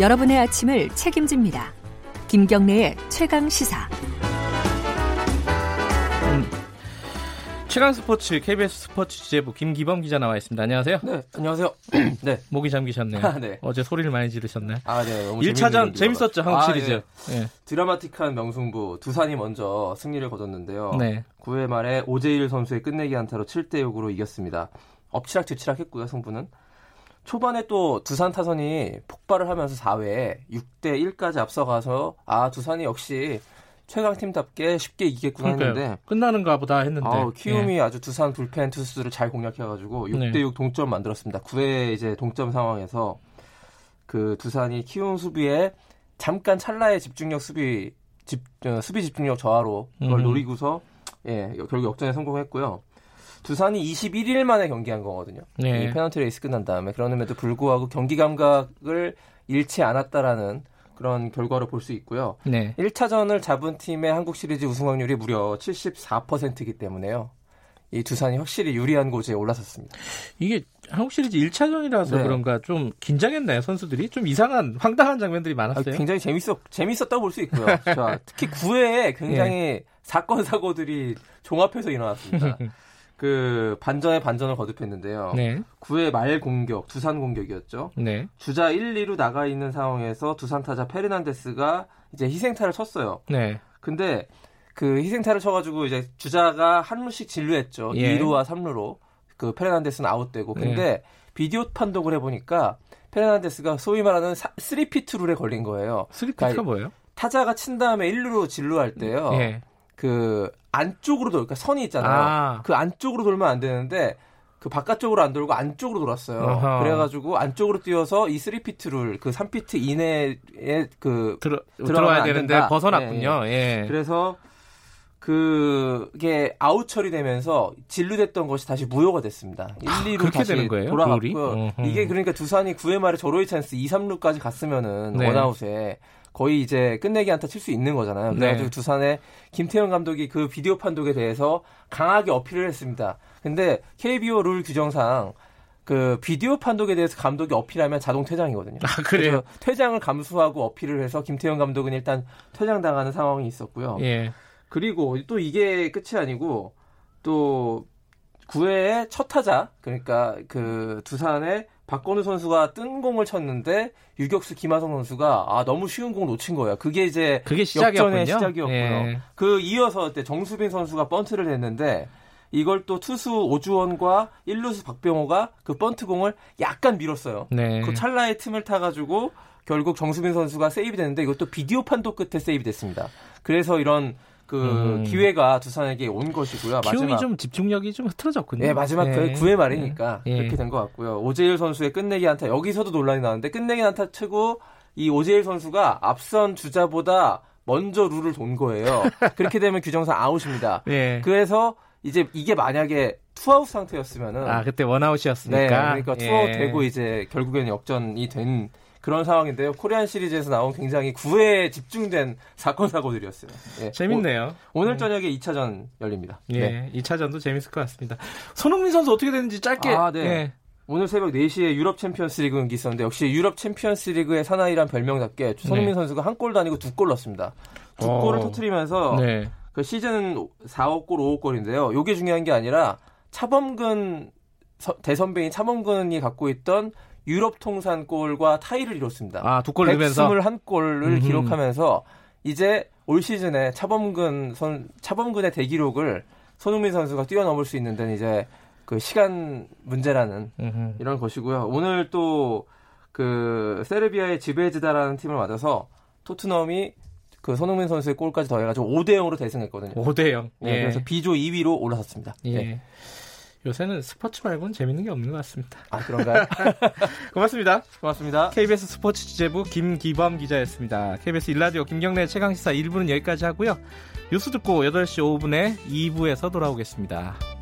여러분의 아침을 책임집니다. 김경래의 최강 시사. 음, 최강 스포츠 KBS 스포츠 취재부 김기범 기자 나와 있습니다. 안녕하세요. 네, 안녕하세요. 네. 목이 잠기셨네요. 아, 네. 어제 소리를 많이 지르셨나요? 아, 네. 너무 1차전 재밌었죠, 한국 아, 시리즈. 네. 네. 드라마틱한 명승부 두산이 먼저 승리를 거뒀는데요. 네. 9회 말에 오재일 선수의 끝내기 안타로 7대 6으로 이겼습니다. 엎치락뒤치락 했고요, 승부는. 초반에 또 두산 타선이 폭발을 하면서 4회에 6대 1까지 앞서가서 아 두산이 역시 최강팀답게 쉽게 이기겠구나 했는데 끝나는가 보다 했는데 아, 키움이 예. 아주 두산 불펜 투수들을 잘 공략해가지고 6대 6 네. 동점 만들었습니다. 9회 이제 동점 상황에서 그 두산이 키움 수비에 잠깐 찰나의 집중력 수비 집 어, 수비 집중력 저하로 그걸 음. 노리고서 예 결국 역전에 성공했고요. 두산이 21일 만에 경기한 거거든요. 네. 이 페넌트 레이스 끝난 다음에 그럼에도 불구하고 경기 감각을 잃지 않았다라는 그런 결과를 볼수 있고요. 네. 1차전을 잡은 팀의 한국 시리즈 우승 확률이 무려 74%이기 때문에요. 이 두산이 확실히 유리한 곳에 올라섰습니다. 이게 한국 시리즈 1차전이라서 네. 그런가 좀 긴장했나요, 선수들이? 좀 이상한 황당한 장면들이 많았어요. 아, 굉장히 재밌었 재밌었다고 볼 수 있고요. 자, 특히 9회에 굉장히 네. 사건 사고들이 종합해서 일어났습니다. 그 반전에 반전을 거듭했는데요. 네. 9회 말 공격, 두산 공격이었죠. 네. 주자 1, 2루 나가 있는 상황에서 두산 타자 페르난데스가 이제 희생타를 쳤어요. 네. 근데 그 희생타를 쳐가지고 이제 주자가 한 루씩 진루했죠. 예. 2루와 3루로 그 페르난데스는 아웃되고. 근데 네. 비디오 판독을 해보니까 페르난데스가 소위 말하는 3피트 룰에 걸린 거예요. 3피트가 그러니까 뭐예요? 타자가 친 다음에 1루로 진루할 때요. 예. 그 안쪽으로 돌, 그러니까 선이 있잖아요. 아. 그 안쪽으로 돌면 안 되는데 그 바깥쪽으로 안 돌고 안쪽으로 돌았어요. 어허. 그래가지고 안쪽으로 뛰어서 이 3피트 룰, 그 3피트 이내에 그 들어, 들어와야 되는데 된다. 벗어났군요. 예, 예. 그래서 그게 아웃 처리되면서 진루됐던 것이 다시 무효가 됐습니다. 1, 2루 아, 다시 되는 거예요? 돌아갔고요. 이게 그러니까 두산이 9회 말에 절호의 찬스 2, 3루까지 갔으면은 네. 원아웃에 거의 이제 끝내기 한타 칠 수 있는 거잖아요. 그래가지고 네. 두산의 김태형 감독이 그 비디오 판독에 대해서 강하게 어필을 했습니다. 근데 KBO 룰 규정상 그 비디오 판독에 대해서 감독이 어필하면 자동 퇴장이거든요. 아, 그래요? 퇴장을 감수하고 어필을 해서 김태형 감독은 일단 퇴장당하는 상황이 있었고요. 예. 그리고 또 이게 끝이 아니고 또 9회에 첫 타자 그러니까 그 두산의 박건우 선수가 뜬 공을 쳤는데 유격수 김하성 선수가 아 너무 쉬운 공을 놓친 거예요. 그게 이제 그게 시작이었군요. 시작이었고요. 예. 그 이어서 때 정수빈 선수가 번트를 했는데 이걸 또 투수 오주원과 1루수 박병호가 그 번트 공을 약간 밀었어요. 네. 그 찰나의 틈을 타가지고 결국 정수빈 선수가 세이브 됐는데 이것도 비디오 판독 끝에 세이브 됐습니다. 그래서 이런 그 음. 기회가 두산에게 온 것이고요. 키움이 좀 집중력이 좀 흐트러졌군요. 네, 마지막 그 네. 9회 말이니까 네. 그렇게 된 것 같고요. 오재일 선수의 끝내기 안타 여기서도 논란이 나는데 끝내기 안타 치고 이 오재일 선수가 앞선 주자보다 먼저 루를 돈 거예요. 그렇게 되면 규정상 아웃입니다. 네. 그래서 이제 이게 만약에 투아웃 상태였으면은 아 그때 원아웃이었으니까 네, 그러니까 투아웃 예. 되고 이제 결국에는 역전이 된 그런 상황인데요. 코리안 시리즈에서 나온 굉장히 구회에 집중된 사건 사고들이었어요. 예. 재밌네요. 오늘 네. 저녁에 2차전 열립니다. 예, 네. 2차전도 재밌을 것 같습니다. 손흥민 선수 어떻게 되는지 짧게. 아, 네. 예. 오늘 새벽 4시에 유럽 챔피언스 리그 경기 있었는데 역시 유럽 챔피언스 리그의 사나이란 별명답게 손흥민 네. 선수가 한 골도 아니고 두 골 넣었습니다. 두 어. 골을 터트리면서 네. 그 시즌 4호 골, 5호 골인데요. 요게 중요한 게 아니라 차범근 대선배인 차범근이 갖고 있던 유럽 통산 골과 타이를 이뤘습니다. 아, 두골 넣으면서 121골을 기록하면서 이제 올 시즌에 차범근 선 차범근의 대기록을 손흥민 선수가 뛰어넘을 수 있는 데는 이제 그 시간 문제라는 음흠. 이런 것이고요. 오늘 또 그 세르비아의 지베즈다라는 팀을 맞아서 토트넘이 그 손흥민 선수의 골까지 더해가지고 5대 0으로 대승했거든요. 5대 0. 네, 예. 그래서 B조 2위로 올라섰습니다. 예. 네. 요새는 스포츠 말고는 재밌는 게 없는 것 같습니다. 아, 그런가요? 고맙습니다. 고맙습니다. KBS 스포츠 취재부 김기범 기자였습니다. KBS 일라디오 김경래 최강시사 1부는 여기까지 하고요. 뉴스 듣고 8시 5분에 2부에서 돌아오겠습니다.